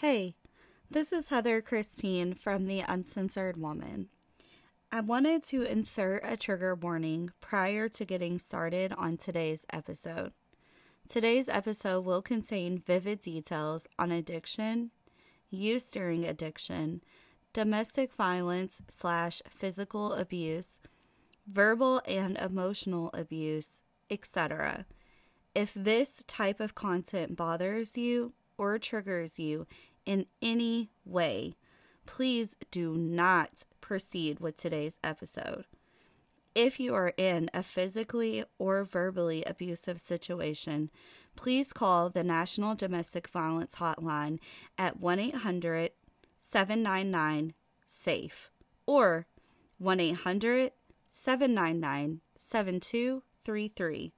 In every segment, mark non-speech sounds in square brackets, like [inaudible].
Hey, this is Heather Christine from The Uncensored Woman. I wanted to insert a trigger warning prior to getting started on today's episode. Today's episode will contain vivid details on addiction, use during addiction, domestic violence slash physical abuse, verbal and emotional abuse, etc. If this type of content bothers you or triggers you in any way, please do not proceed with today's episode. If you are in a physically or verbally abusive situation, please call the National Domestic Violence Hotline at 1 800 799 SAFE or 1 800 799 7233.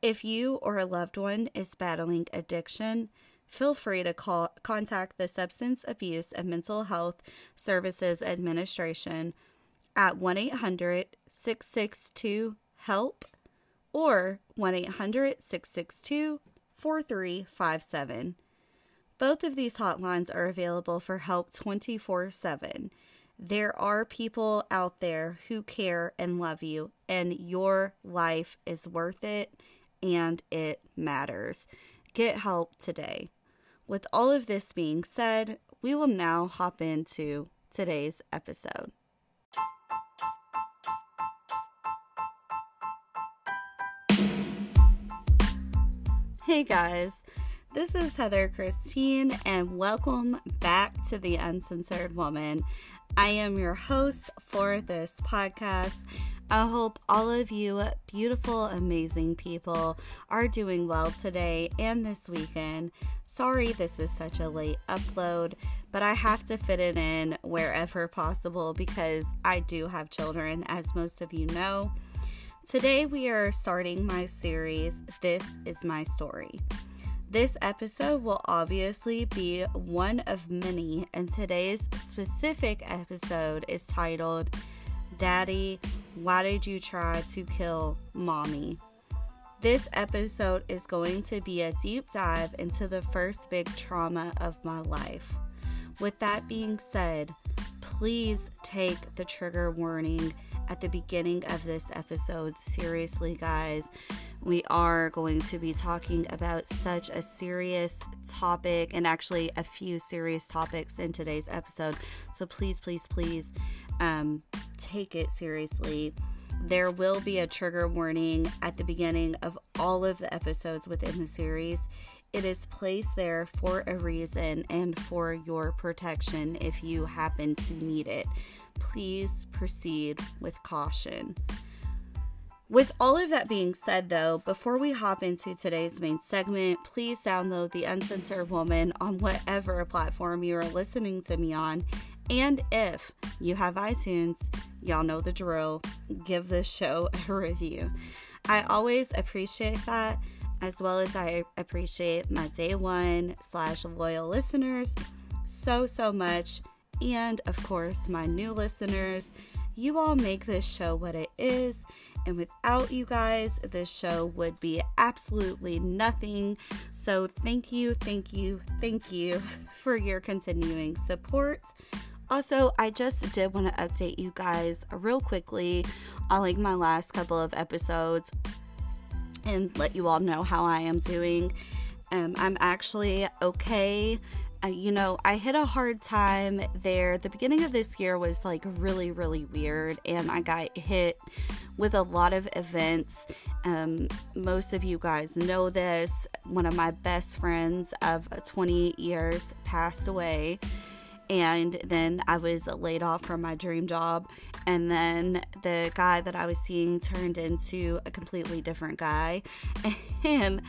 If you or a loved one is battling addiction, feel free to call, contact the Substance Abuse and Mental Health Services Administration at 1 800 662 HELP or 1 800 662 4357. Both of these hotlines are available for help 24 7. There are people out there who care and love you, and your life is worth it and it matters. Get help today. With all of this being said, we will now hop into today's episode. Hey guys, this is Heather Christine, and welcome back to The Uncensored Woman. I am your host for this podcast. I hope all of you beautiful, amazing people are doing well today and this weekend. Sorry this is such a late upload, but I have to fit it in wherever possible because I do have children, as most of you know. Today we are starting my series, This is My Story. This episode will obviously be one of many, and today's specific episode is titled Daddy, Why Did You Try to Kill Mommy? This episode is going to be a deep dive into the first big trauma of my life. With that being said, please take the trigger warning at the beginning of this episode seriously, guys we are going to be talking about such a serious topic and actually a few serious topics in today's episode. So please, please, please um, take it seriously. There will be a trigger warning at the beginning of all of the episodes within the series. It is placed there for a reason and for your protection if you happen to need it. Please proceed with caution. With all of that being said, though, before we hop into today's main segment, please download The Uncensored Woman on whatever platform you are listening to me on. And if you have iTunes, y'all know the drill, give this show [laughs] a review. I always appreciate that, as well as I appreciate my day one slash loyal listeners so, so much. And of course, my new listeners. You all make this show what it is and without you guys, this show would be absolutely nothing. So, thank you, thank you, thank you [laughs] for your continuing support. Also, I just did want to update you guys real quickly on like my last couple of episodes and let you all know how I am doing. Um, I'm actually okay uh, you know, I hit a hard time there. The beginning of this year was like really, really weird, and I got hit with a lot of events. Um, most of you guys know this. One of my best friends of 20 years passed away, and then I was laid off from my dream job. And then the guy that I was seeing turned into a completely different guy, [laughs] and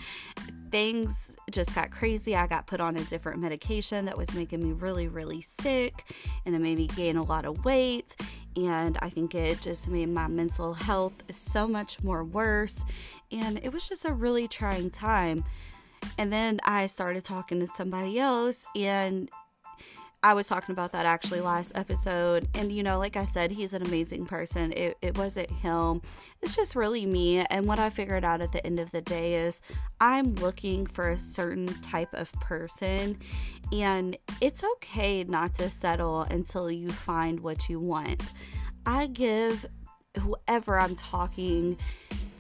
things just got crazy. I got put on a different medication that was making me really, really sick, and it made me gain a lot of weight. And I think it just made my mental health so much more worse. And it was just a really trying time. And then I started talking to somebody else, and I was talking about that actually last episode. And, you know, like I said, he's an amazing person. It, it wasn't him, it's just really me. And what I figured out at the end of the day is I'm looking for a certain type of person. And it's okay not to settle until you find what you want. I give whoever I'm talking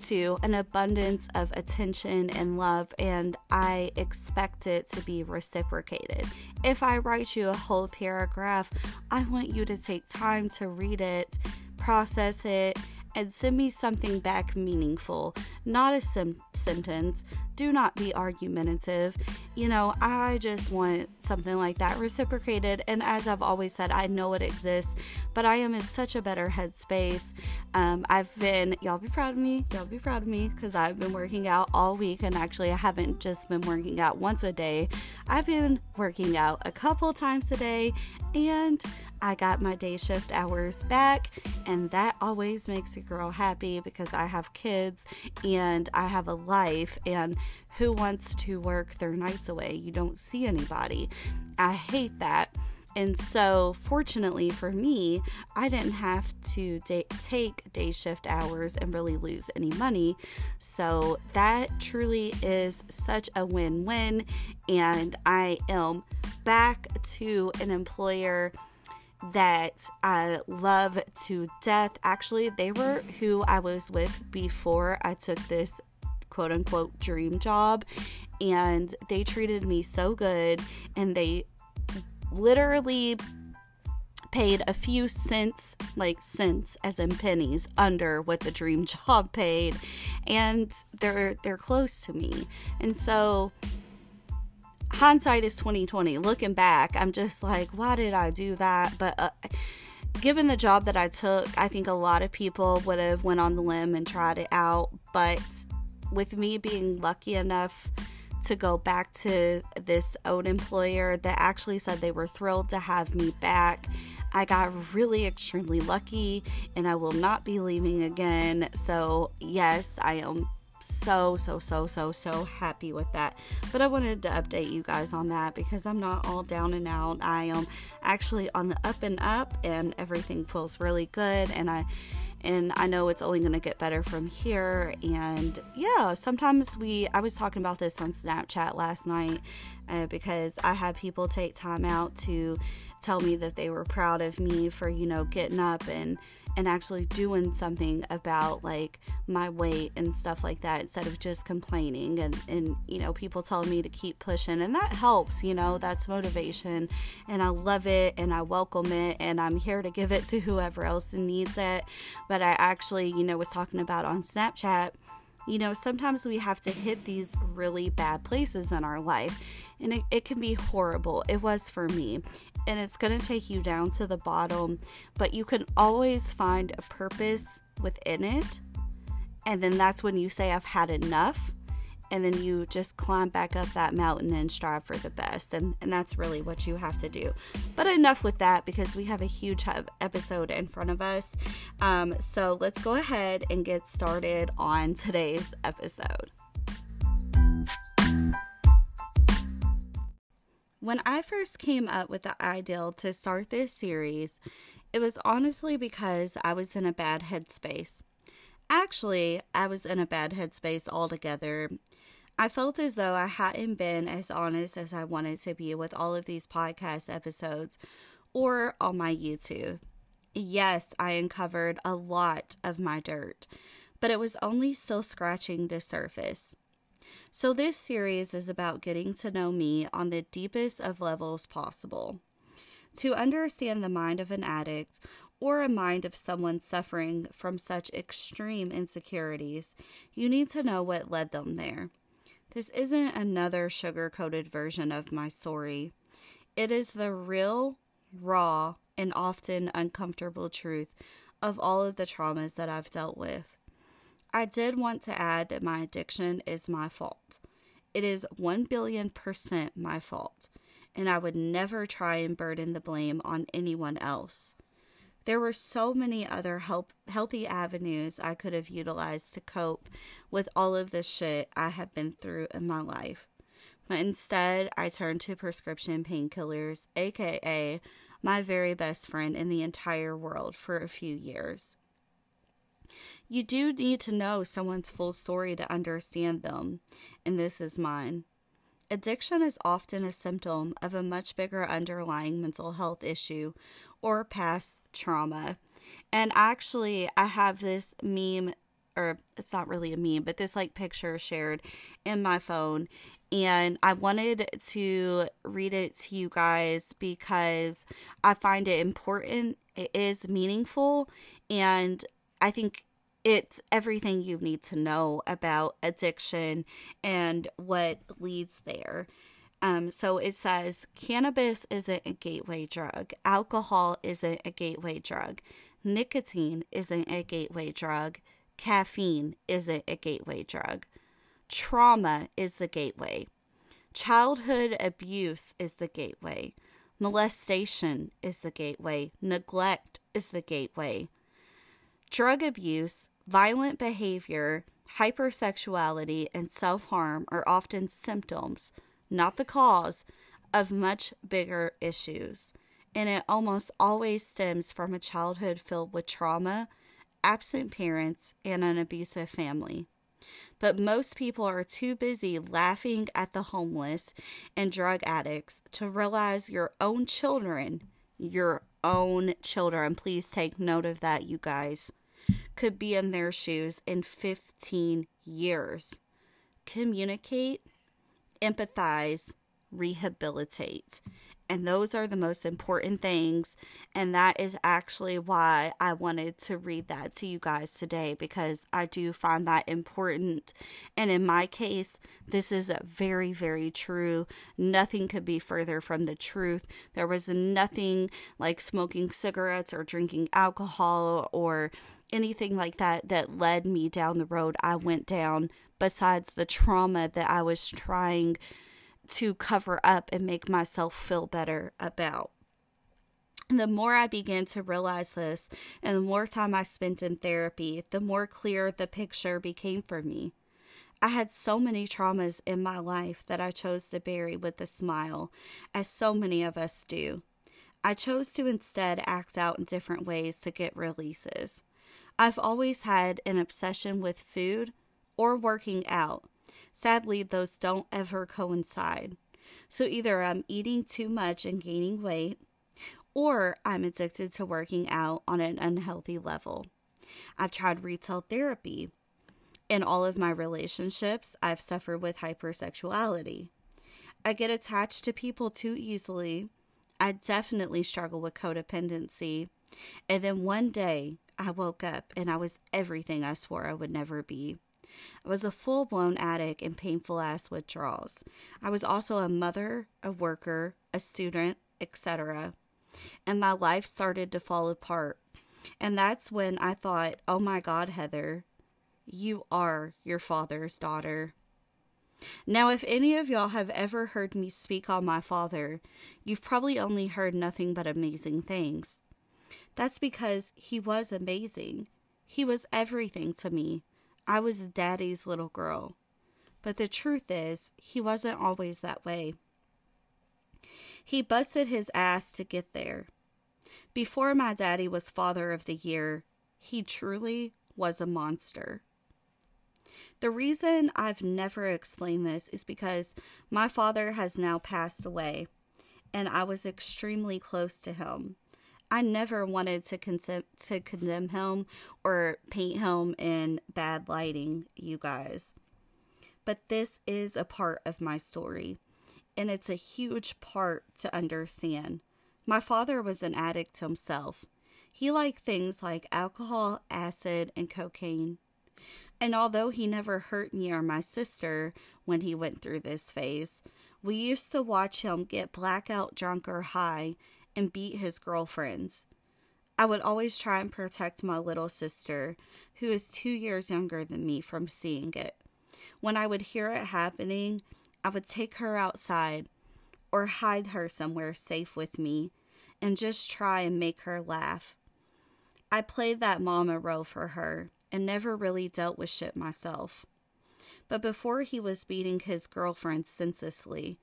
to an abundance of attention and love, and I expect it to be reciprocated. If I write you a whole paragraph, I want you to take time to read it, process it, and send me something back meaningful, not a sim- sentence. Do not be argumentative. You know, I just want something like that reciprocated. And as I've always said, I know it exists, but I am in such a better headspace. Um, I've been, y'all be proud of me, y'all be proud of me, because I've been working out all week. And actually, I haven't just been working out once a day, I've been working out a couple times a day. And I got my day shift hours back, and that always makes a girl happy because I have kids and I have a life. And who wants to work their nights away? You don't see anybody. I hate that. And so, fortunately for me, I didn't have to take day shift hours and really lose any money. So, that truly is such a win win. And I am back to an employer that I love to death. Actually, they were who I was with before I took this quote unquote dream job, and they treated me so good, and they literally paid a few cents, like cents as in pennies, under what the dream [laughs] job paid, and they're they're close to me, and so hindsight is 2020 looking back i'm just like why did i do that? But uh, given the job that i took i think a lot of people would have went on the limb and tried it out. But with me being lucky enough to go back to this old employer that actually said they were thrilled to have me back I got really extremely lucky and I will not be leaving again. So, yes, I am so, so, so, so, so happy with that. But I wanted to update you guys on that because I'm not all down and out. I am actually on the up and up, and everything feels really good. And I and I know it's only going to get better from here. And yeah, sometimes we, I was talking about this on Snapchat last night uh, because I had people take time out to tell me that they were proud of me for, you know, getting up and and actually doing something about like my weight and stuff like that instead of just complaining and and you know people telling me to keep pushing. And that helps you know that's motivation. And I love it and I welcome it and I'm here to give it to whoever else needs it. But I actually you know was talking about on Snapchat you know, sometimes we have to hit these really bad places in our life, and it, it can be horrible. It was for me and it's going to take you down to the bottom, but you can always find a purpose within it. And then that's when you say, I've had enough. And then you just climb back up that mountain and strive for the best. And, and that's really what you have to do. But enough with that because we have a huge episode in front of us. Um, so let's go ahead and get started on today's episode. When I first came up with the idea to start this series, it was honestly because I was in a bad headspace. Actually, I was in a bad headspace altogether. I felt as though I hadn't been as honest as I wanted to be with all of these podcast episodes or on my YouTube. Yes, I uncovered a lot of my dirt, but it was only still scratching the surface. So, this series is about getting to know me on the deepest of levels possible. To understand the mind of an addict or a mind of someone suffering from such extreme insecurities, you need to know what led them there. This isn't another sugar coated version of my story. It is the real, raw, and often uncomfortable truth of all of the traumas that I've dealt with. I did want to add that my addiction is my fault. It is 1 billion percent my fault, and I would never try and burden the blame on anyone else. There were so many other help, healthy avenues I could have utilized to cope with all of the shit I have been through in my life. But instead, I turned to prescription painkillers, aka my very best friend in the entire world, for a few years. You do need to know someone's full story to understand them, and this is mine. Addiction is often a symptom of a much bigger underlying mental health issue or past trauma. And actually, I have this meme, or it's not really a meme, but this like picture shared in my phone. And I wanted to read it to you guys because I find it important. It is meaningful. And I think it's everything you need to know about addiction and what leads there. Um, so it says cannabis isn't a gateway drug, alcohol isn't a gateway drug, nicotine isn't a gateway drug, caffeine isn't a gateway drug, trauma is the gateway, childhood abuse is the gateway, molestation is the gateway, neglect is the gateway. Drug abuse Violent behavior, hypersexuality, and self harm are often symptoms, not the cause, of much bigger issues. And it almost always stems from a childhood filled with trauma, absent parents, and an abusive family. But most people are too busy laughing at the homeless and drug addicts to realize your own children, your own children, please take note of that, you guys could be in their shoes in 15 years. Communicate, empathize, rehabilitate. And those are the most important things. And that is actually why I wanted to read that to you guys today because I do find that important. And in my case, this is very, very true. Nothing could be further from the truth. There was nothing like smoking cigarettes or drinking alcohol or anything like that that led me down the road I went down besides the trauma that I was trying to cover up and make myself feel better about. And the more I began to realize this, and the more time I spent in therapy, the more clear the picture became for me. I had so many traumas in my life that I chose to bury with a smile, as so many of us do. I chose to instead act out in different ways to get releases. I've always had an obsession with food or working out. Sadly, those don't ever coincide. So either I'm eating too much and gaining weight, or I'm addicted to working out on an unhealthy level. I've tried retail therapy. In all of my relationships, I've suffered with hypersexuality. I get attached to people too easily. I definitely struggle with codependency. And then one day, I woke up and I was everything I swore I would never be. I was a full blown addict in painful ass withdrawals. I was also a mother, a worker, a student, etc. And my life started to fall apart. And that's when I thought, oh my God, Heather, you are your father's daughter. Now, if any of y'all have ever heard me speak on my father, you've probably only heard nothing but amazing things. That's because he was amazing. He was everything to me. I was daddy's little girl. But the truth is, he wasn't always that way. He busted his ass to get there. Before my daddy was Father of the Year, he truly was a monster. The reason I've never explained this is because my father has now passed away, and I was extremely close to him. I never wanted to condemn to condemn him or paint him in bad lighting, you guys. But this is a part of my story, and it's a huge part to understand. My father was an addict himself. He liked things like alcohol, acid, and cocaine. And although he never hurt me or my sister when he went through this phase, we used to watch him get blackout drunk or high and beat his girlfriends. I would always try and protect my little sister, who is two years younger than me, from seeing it. When I would hear it happening, I would take her outside or hide her somewhere safe with me and just try and make her laugh. I played that mama role for her and never really dealt with shit myself. But before he was beating his girlfriend senselessly,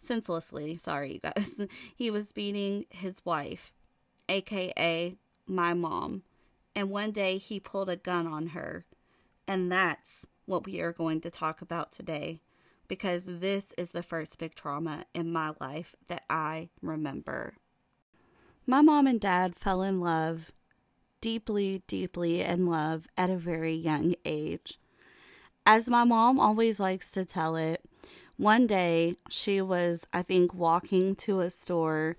senselessly, sorry, you guys, [laughs] he was beating his wife, aka my mom. And one day he pulled a gun on her. And that's what we are going to talk about today because this is the first big trauma in my life that I remember. My mom and dad fell in love, deeply, deeply in love at a very young age. As my mom always likes to tell it, one day she was, I think, walking to a store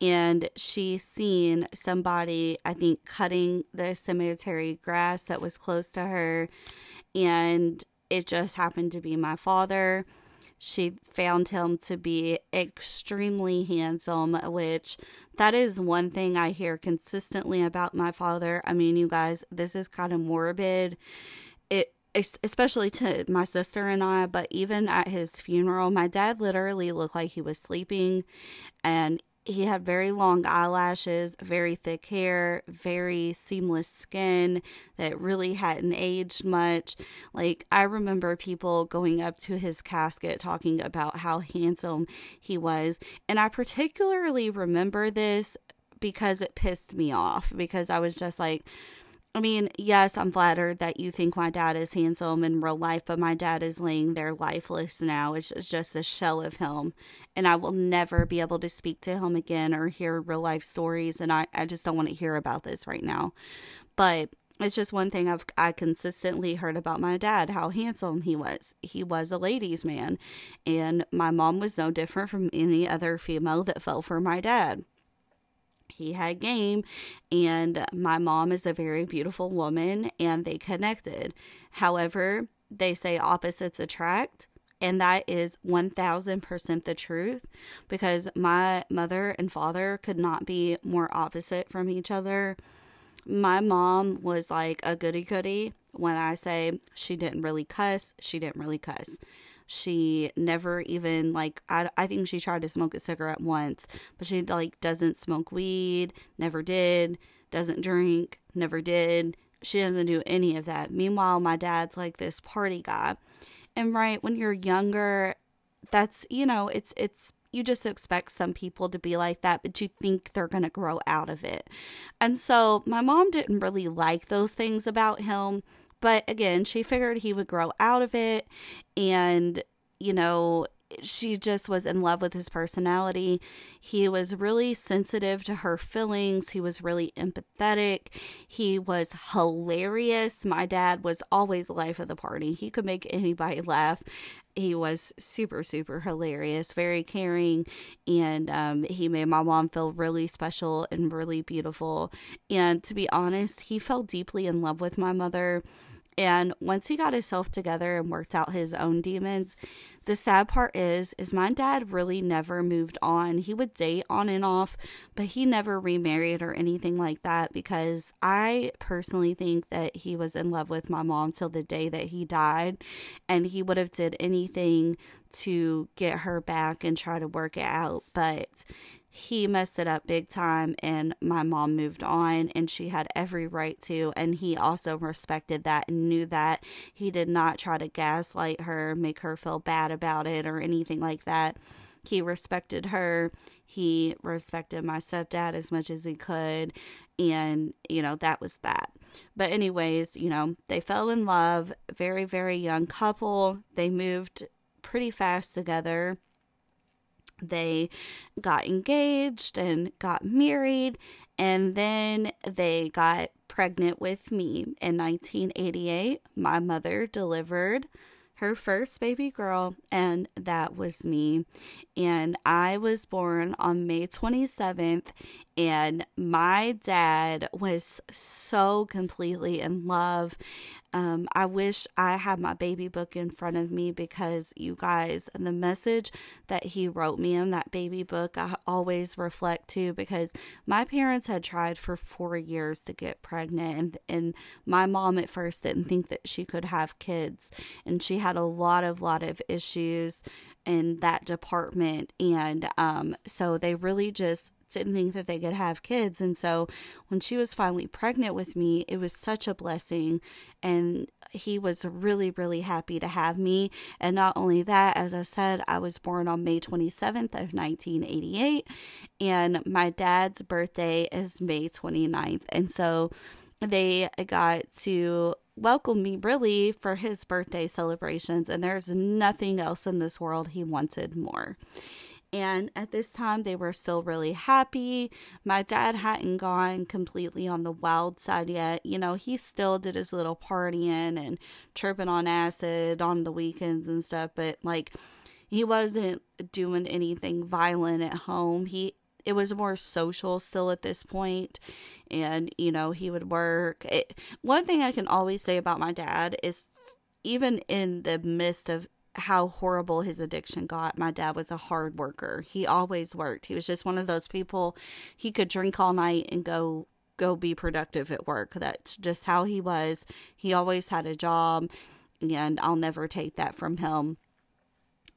and she seen somebody, I think, cutting the cemetery grass that was close to her. And it just happened to be my father. She found him to be extremely handsome, which that is one thing I hear consistently about my father. I mean, you guys, this is kind of morbid. It especially to my sister and I, but even at his funeral, my dad literally looked like he was sleeping and he had very long eyelashes, very thick hair, very seamless skin that really hadn't aged much. Like, I remember people going up to his casket talking about how handsome he was. And I particularly remember this because it pissed me off because I was just like, I mean, yes, I'm flattered that you think my dad is handsome in real life, but my dad is laying there lifeless now. It's just a shell of him. And I will never be able to speak to him again or hear real life stories. And I, I just don't want to hear about this right now. But it's just one thing I've I consistently heard about my dad, how handsome he was. He was a ladies' man. And my mom was no different from any other female that fell for my dad he had game and my mom is a very beautiful woman and they connected. However they say opposites attract and that is 1000% the truth because my mother and father could not be more opposite from each other. My mom was like a goody goody when i say she didn't really cuss she didn't really cuss she never even like I, I think she tried to smoke a cigarette once, but she like doesn't smoke weed, never did, doesn't drink, never did. She doesn't do any of that. Meanwhile, my dad's like this party guy. And right when you're younger, that's you know, it's it's you just expect some people to be like that, but you think they're going to grow out of it. And so my mom didn't really like those things about him. But again, she figured he would grow out of it. And, you know, she just was in love with his personality. He was really sensitive to her feelings. He was really empathetic. He was hilarious. My dad was always life of the party. He could make anybody laugh. He was super, super hilarious, very caring, and um, he made my mom feel really special and really beautiful. And to be honest, he fell deeply in love with my mother and once he got himself together and worked out his own demons, the sad part is is my dad really never moved on. He would date on and off, but he never remarried or anything like that because I personally think that he was in love with my mom till the day that he died and he would have did anything to get her back and try to work it out, but he messed it up big time and my mom moved on and she had every right to and he also respected that and knew that. He did not try to gaslight her make her feel bad about it or anything like that. He respected her. He respected my stepdad as much as he could and you know that was that. But anyways you know they fell in love. Very very young couple. They moved pretty fast together they got engaged and got married, and then they got pregnant with me in 1988. My mother delivered her first baby girl, and that was me. And I was born on May 27th, and my dad was so completely in love. Um, I wish I had my baby book in front of me because you guys, the message that he wrote me in that baby book, I always reflect to because my parents had tried for four years to get pregnant, and, and my mom at first didn't think that she could have kids, and she had a lot of lot of issues in that department, and um, so they really just didn't think that they could have kids. And so when she was finally pregnant with me, it was such a blessing. And he was really, really happy to have me. And not only that, as I said, I was born on May 27th of 1988. And my dad's birthday is May 29th. And so they got to welcome me really for his birthday celebrations. And there's nothing else in this world he wanted more. And at this time, they were still really happy. My dad hadn't gone completely on the wild side yet. You know, he still did his little partying and tripping on acid on the weekends and stuff, but like, he wasn't doing anything violent at home. He it was more social still at this point and you know he would work it, one thing i can always say about my dad is even in the midst of how horrible his addiction got. My dad was a hard worker. He always worked. He was just one of those people he could drink all night and go go be productive at work. That's just how he was. He always had a job and I'll never take that from him.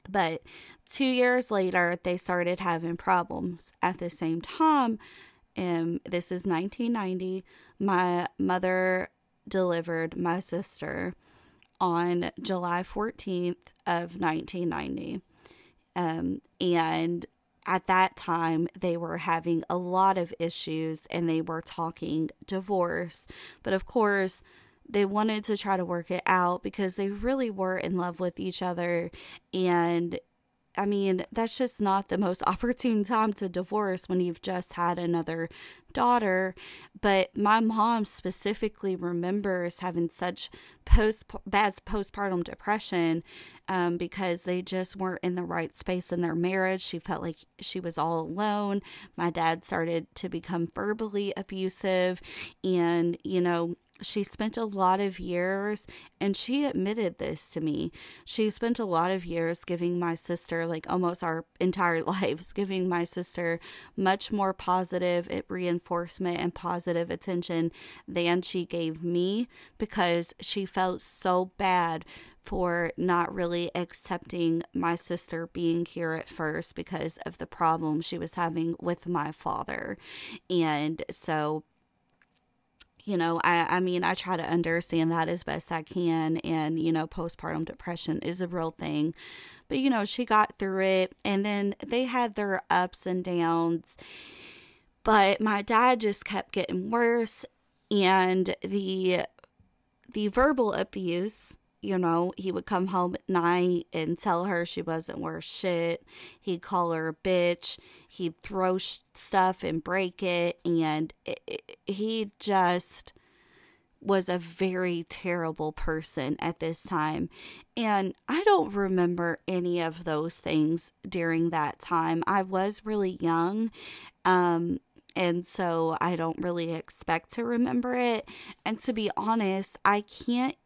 But 2 years later they started having problems. At the same time, and this is 1990, my mother delivered my sister on July 14th of 1990. Um, and at that time, they were having a lot of issues and they were talking divorce. But of course, they wanted to try to work it out because they really were in love with each other and I mean, that's just not the most [laughs] opportune time to divorce when you've just had another daughter. But my mom specifically remembers having such post bad postpartum depression um, because they just weren't in the right space in their marriage. She felt like she was all alone. My dad started to become verbally abusive, and you know she spent a lot of years, and she admitted this to me. She spent a lot of years giving my sister, like almost our entire [laughs] lives, giving my sister much more positive eh, reinforcement and positive attention than she gave me because she felt so bad for not really accepting my sister being here at first because of the problem she was having with my father. And so you know i i mean i try to understand that as best i can and you know postpartum depression is a real thing. But you know she got through it and then they had their ups and downs but my dad just kept getting worse and the the verbal abuse you know, he would come home at night and tell her she wasn't worth shit. He'd call her a bitch. He'd throw stuff and break it. And it, it, he just was a very terrible person at this time. And I don't remember any of those things during that time. I was really young. Um, and so I don't really expect to remember it. And to be honest, I can't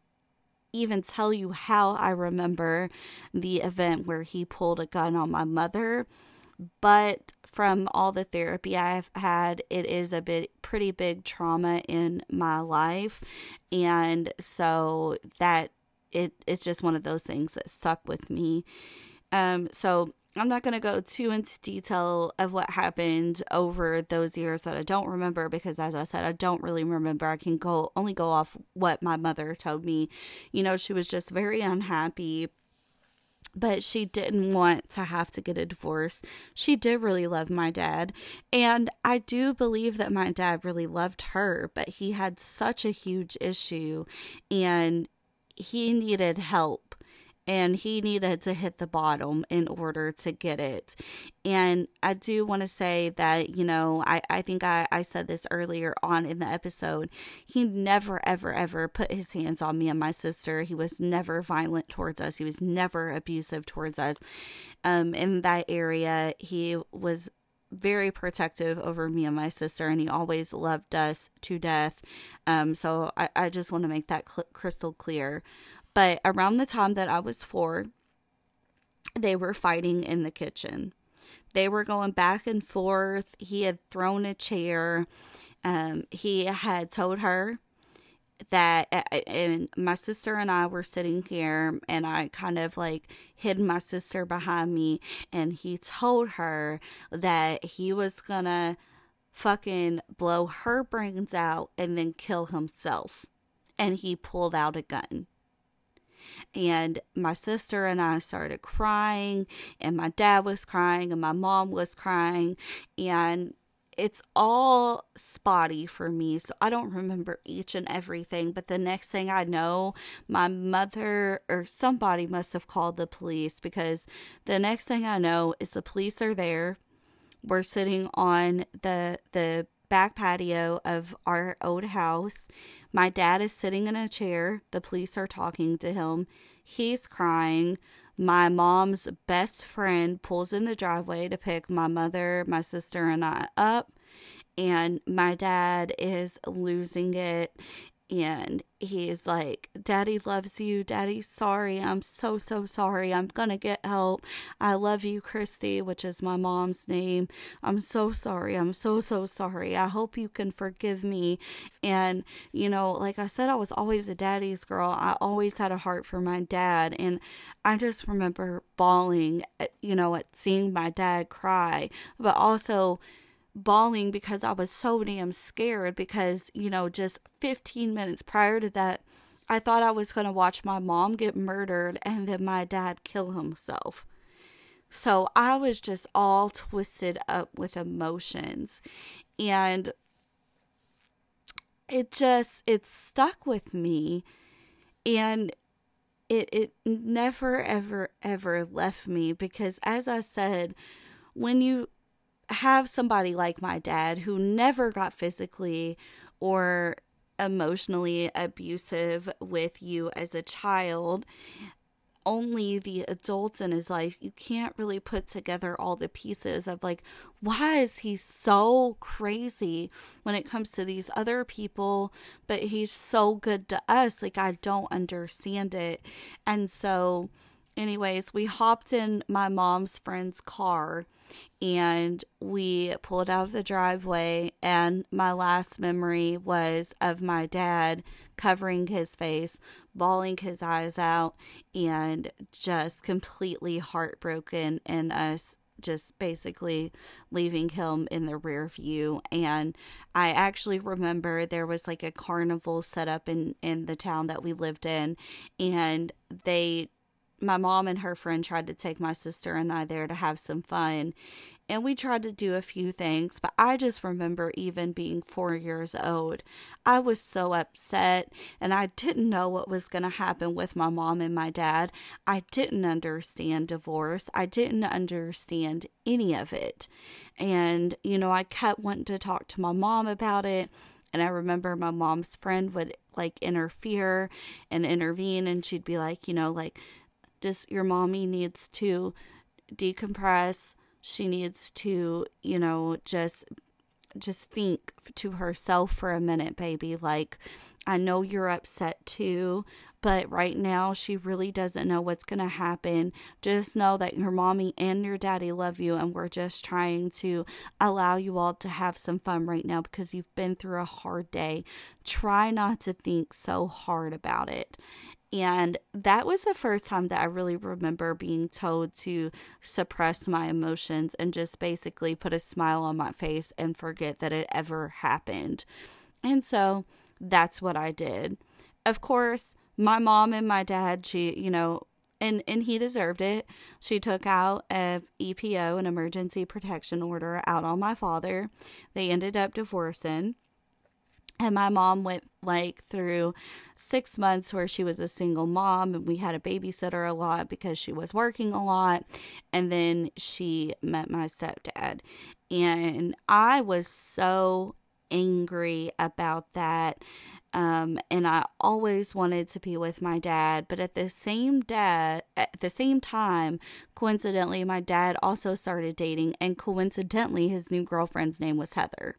even tell you how I remember the event where he pulled a gun on my mother. But from all the therapy I've had, it is a bit pretty big trauma in my life. And so that it it's just one of those things that stuck with me. Um so I'm not going to go too into detail of what happened over those years that I don't remember because as I said I don't really remember. I can go only go off what my mother told me. You know, she was just very unhappy but she didn't want to have to get a divorce. She did really love my dad, and I do believe that my dad really loved her, but he had such a huge issue and he needed help and he needed to hit the bottom in order to get it. And I do want to say that, you know, I, I think I, I said this earlier on in the episode. He never, ever, ever put his hands on me and my sister. He was never violent towards us, he was never abusive towards us. Um, in that area, he was very protective over me and my sister and he always loved us to death um so i, I just want to make that cl- crystal clear but around the time that I was four, they were fighting in the kitchen. They were going back and forth. He had thrown a chair. Um, he had told her that and my sister and I were sitting here and I kind of like hid my sister behind me and he told her that he was gonna fucking blow her brains out and then kill himself and he pulled out a gun and my sister and I started crying and my dad was crying and my mom was crying and it's all spotty for me, so I don't remember each and everything. But the next thing I know, my mother or somebody must have called the police because the next thing I know is the police are there. We're sitting on the the back patio of our old house. My dad is sitting in a chair. The police are talking to him. He's crying my mom's best friend pulls in the driveway to pick my mother, my sister, and I up. And my dad is losing it and he's like, Daddy loves you. Daddy's sorry. I'm so, so sorry. I'm going to get help. I love you, Christy, which is my mom's name. I'm so sorry. I'm so, so sorry. I hope you can forgive me. And, you know, like I said, I was always a daddy's girl. I always had a heart for my dad. And I just remember bawling, at, you know, at seeing my dad cry, but also, bawling because I was so damn scared because, you know, just 15 minutes prior to that, I thought I was going to watch my mom get murdered and then my dad kill himself. So I was just all twisted up with emotions. And it just it stuck with me and it it never ever ever left me because as I said when you have somebody like my dad who never got physically or emotionally abusive with you as a child only the adults in his life, you can't really put together all the pieces of like, why is he so crazy when it comes to these other people, but he's so good to us? Like, I don't understand it. And so, anyways, we hopped in my mom's friend's car and we pulled out of the driveway and my last memory was of my dad covering his face bawling his eyes out and just completely heartbroken and us just basically leaving him in the rear view. And i actually remember there was like a carnival set up in in the town that we lived in and they my mom and her friend tried to take my sister and I there to have some fun. And we tried to do a few things, but I just remember even being four years old. I was so upset and I didn't know what was going to happen with my mom and my dad. I didn't understand divorce. I didn't understand any of it. And, you know, I kept wanting to talk to my mom about it. And I remember my mom's friend would like interfere and intervene, and she'd be like, you know, like, just your mommy needs to decompress. She needs to you know just just think to herself for a minute baby. Like i know you're upset too but right now she really doesn't know what's going to happen. Just know that your mommy and your daddy love you and we're just trying to allow you all to have some fun right now because you've been through a hard day. Try not to think so hard about it and that was the first time that I really remember being told to suppress my emotions and just basically put a smile on my face and forget that it ever happened. And so that's what I did. Of course, my mom and my dad, she, you know, and and he deserved it. She took out a EPO, an emergency protection order, out on my father. They ended up divorcing and my mom went like through six months where she was a single mom and we had a babysitter a lot because she was working a lot. And then she met my stepdad. And i was so angry about that um, and I always wanted to be with my dad, but at the same dad at the same time, coincidentally, my dad also started dating, and coincidentally, his new girlfriend's name was Heather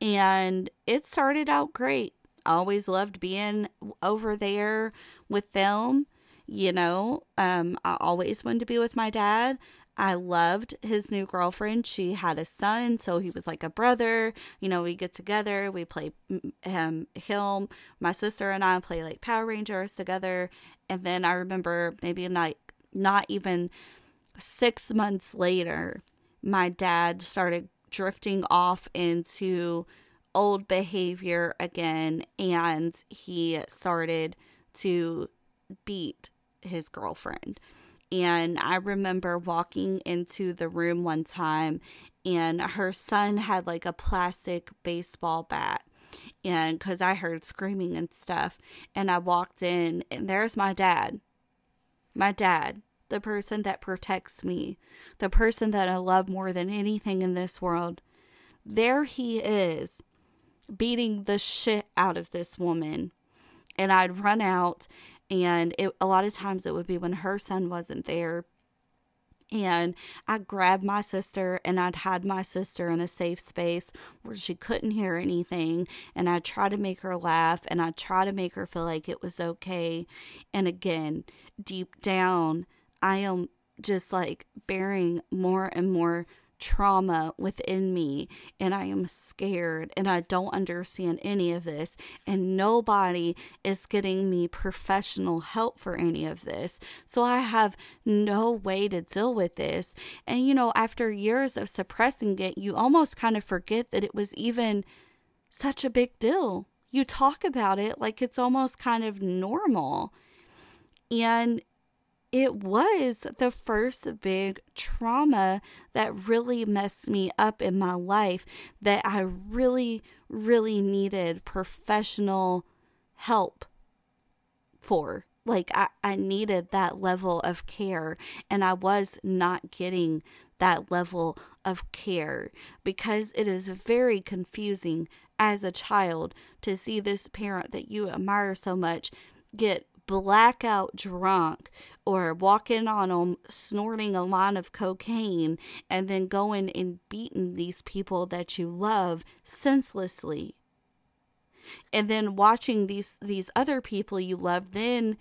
and it started out great. I always loved being over there with them. You know, um, I always wanted to be with my dad. I loved his new girlfriend. She had a son, so he was like a brother. You know, we get together, we play um, him, my sister and I play like Power Rangers together. And then I remember maybe like not even six months later, my dad started drifting off into old behavior again and he started to beat his girlfriend. And I remember walking into the room one time, and her son had like a plastic baseball bat. And because I heard screaming and stuff, and I walked in, and there's my dad. My dad, the person that protects me, the person that I love more than anything in this world. There he is, beating the shit out of this woman. And I'd run out and it, a lot of times it would be when her son wasn't there and I grabbed my sister and I'd hide my sister in a safe space where she couldn't hear anything. And I'd try to make her laugh and I'd try to make her feel like it was okay. And again, deep down, I am just like bearing more and more trauma within me and I am scared and I don't understand any of this and nobody is getting me professional help for any of this. So I have no way to deal with this. And you know, after years of suppressing it, you almost kind of forget that it was even such a big deal. You talk about it like it's almost kind of normal. And it was the first big trauma that really messed me up in my life that I really, really needed professional help for. Like, I, I needed that level of care, and I was not getting that level of care because it is very confusing as a child to see this parent that you admire so much get blackout drunk or walking on them snorting a line of cocaine and then going and beating these people that you love senselessly. And then watching these these other people you love then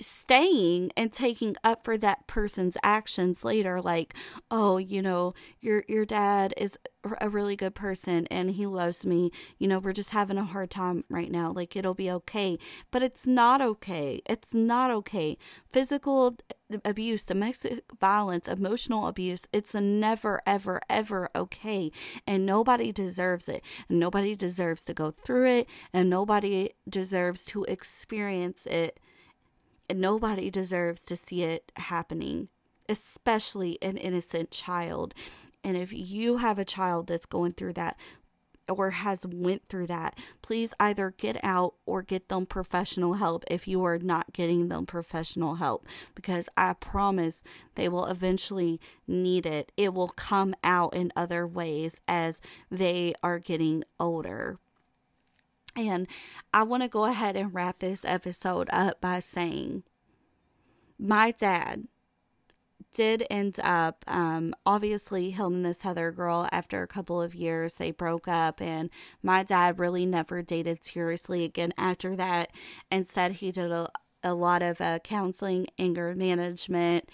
staying and taking up for that person's actions later like oh you know your your dad is a really good person and he loves me. You know we're just having a hard time right now. Like it'll be okay. But it's not okay. It's not okay. Physical abuse domestic violence emotional abuse it's never ever ever okay. And nobody deserves it. And nobody deserves to go through it. And nobody deserves to experience it and nobody deserves to see it happening, especially an innocent child. And if you have a child that's going through that, or has went through that please either get out or get them professional help if you are not getting them professional help because i promise they will eventually need it it will come out in other ways as they are getting older and I want to go ahead and wrap this episode up by saying my dad did end up, um, obviously, him and this Heather girl, after a couple of years, they broke up. And my dad really never dated seriously again after that and said he did a, a lot of uh, counseling, anger management.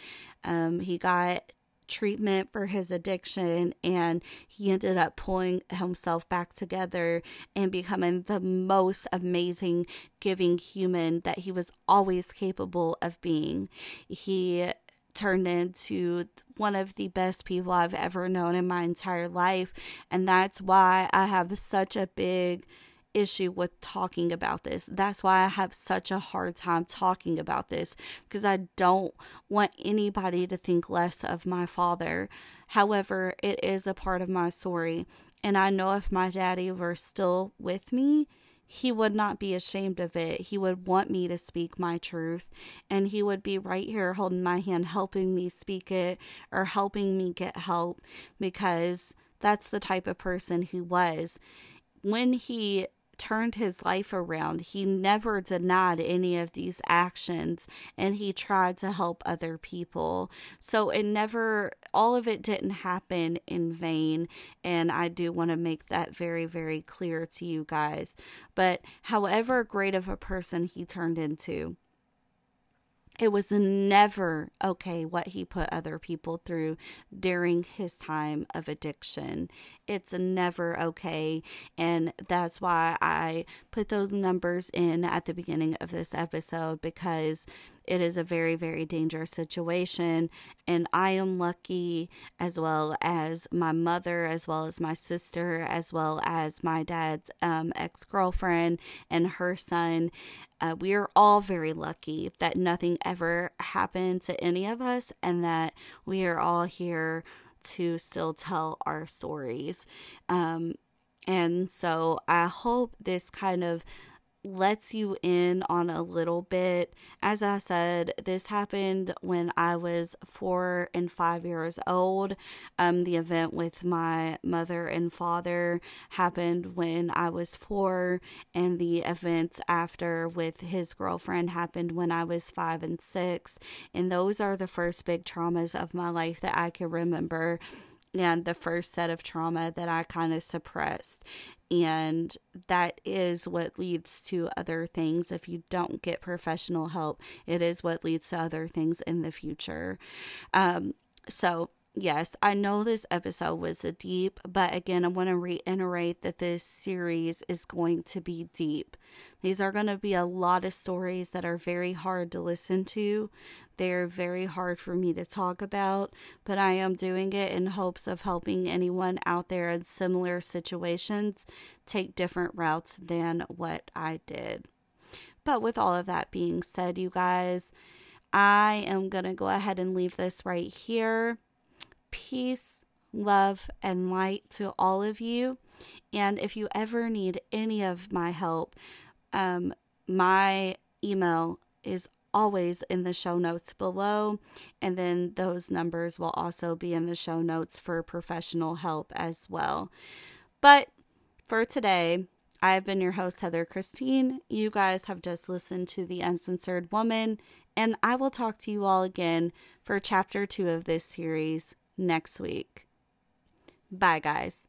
Um, he got treatment for his addiction and he ended up pulling himself back together and becoming the most amazing giving human that he was always capable of being. He turned into one of the best people I've ever known in my entire life and that's why I have such a big issue with talking about this. That's why I have such a hard time talking about this because I don't want anybody to think less of my father. However, it is a part of my story. And I know if my daddy were still with me, he would not be ashamed of it. He would want me to speak my truth. And he would be right here holding my hand, helping me speak it or helping me get help because that's the type of person he was. When he turned his life around. He never denied any of these actions and he tried to help other people. So it never, all of it didn't happen in vain. And I do want to make that very, very clear to you guys. But however great of a person he turned into, it was never okay what he put other people through during his time of addiction. It's never okay. And that's why I put those numbers in at the beginning of this episode because it is a very, very dangerous situation. And I am lucky, as well as my mother, as well as my sister, as well as my dad's um, ex girlfriend and her son. Uh, we are all very lucky that nothing ever happened to any of us and that we are all here to still tell our stories. Um, and so I hope this kind of lets you in on a little bit. As I said, this happened when I was four and five years old. Um, the event with my mother and father happened when I was four, and the events after with his girlfriend happened when I was five and six. And those are the first big traumas of my life that I can remember and the first set of trauma that I kind of suppressed. And that is what leads to other things. If you don't get professional help, it is what leads to other things in the future. Um, so, yes, I know this episode was a deep, but again, I want to reiterate that this series is going to be deep. These are going to be a lot of stories that are very hard to listen to. They're very hard for me to talk about, but I am doing it in hopes of helping anyone out there in similar situations take different routes than what I did. But with all of that being said, you guys, I am going to go ahead and leave this right here peace, love, and light to all of you. And if you ever need any of my help, um, my email is always in the show notes below. And then those numbers will also be in the show notes for professional help as well. But for today, I have been your host, Heather Christine. You guys have just listened to The Uncensored Woman, and I will talk to you all again for chapter two of this series next week. Bye, guys.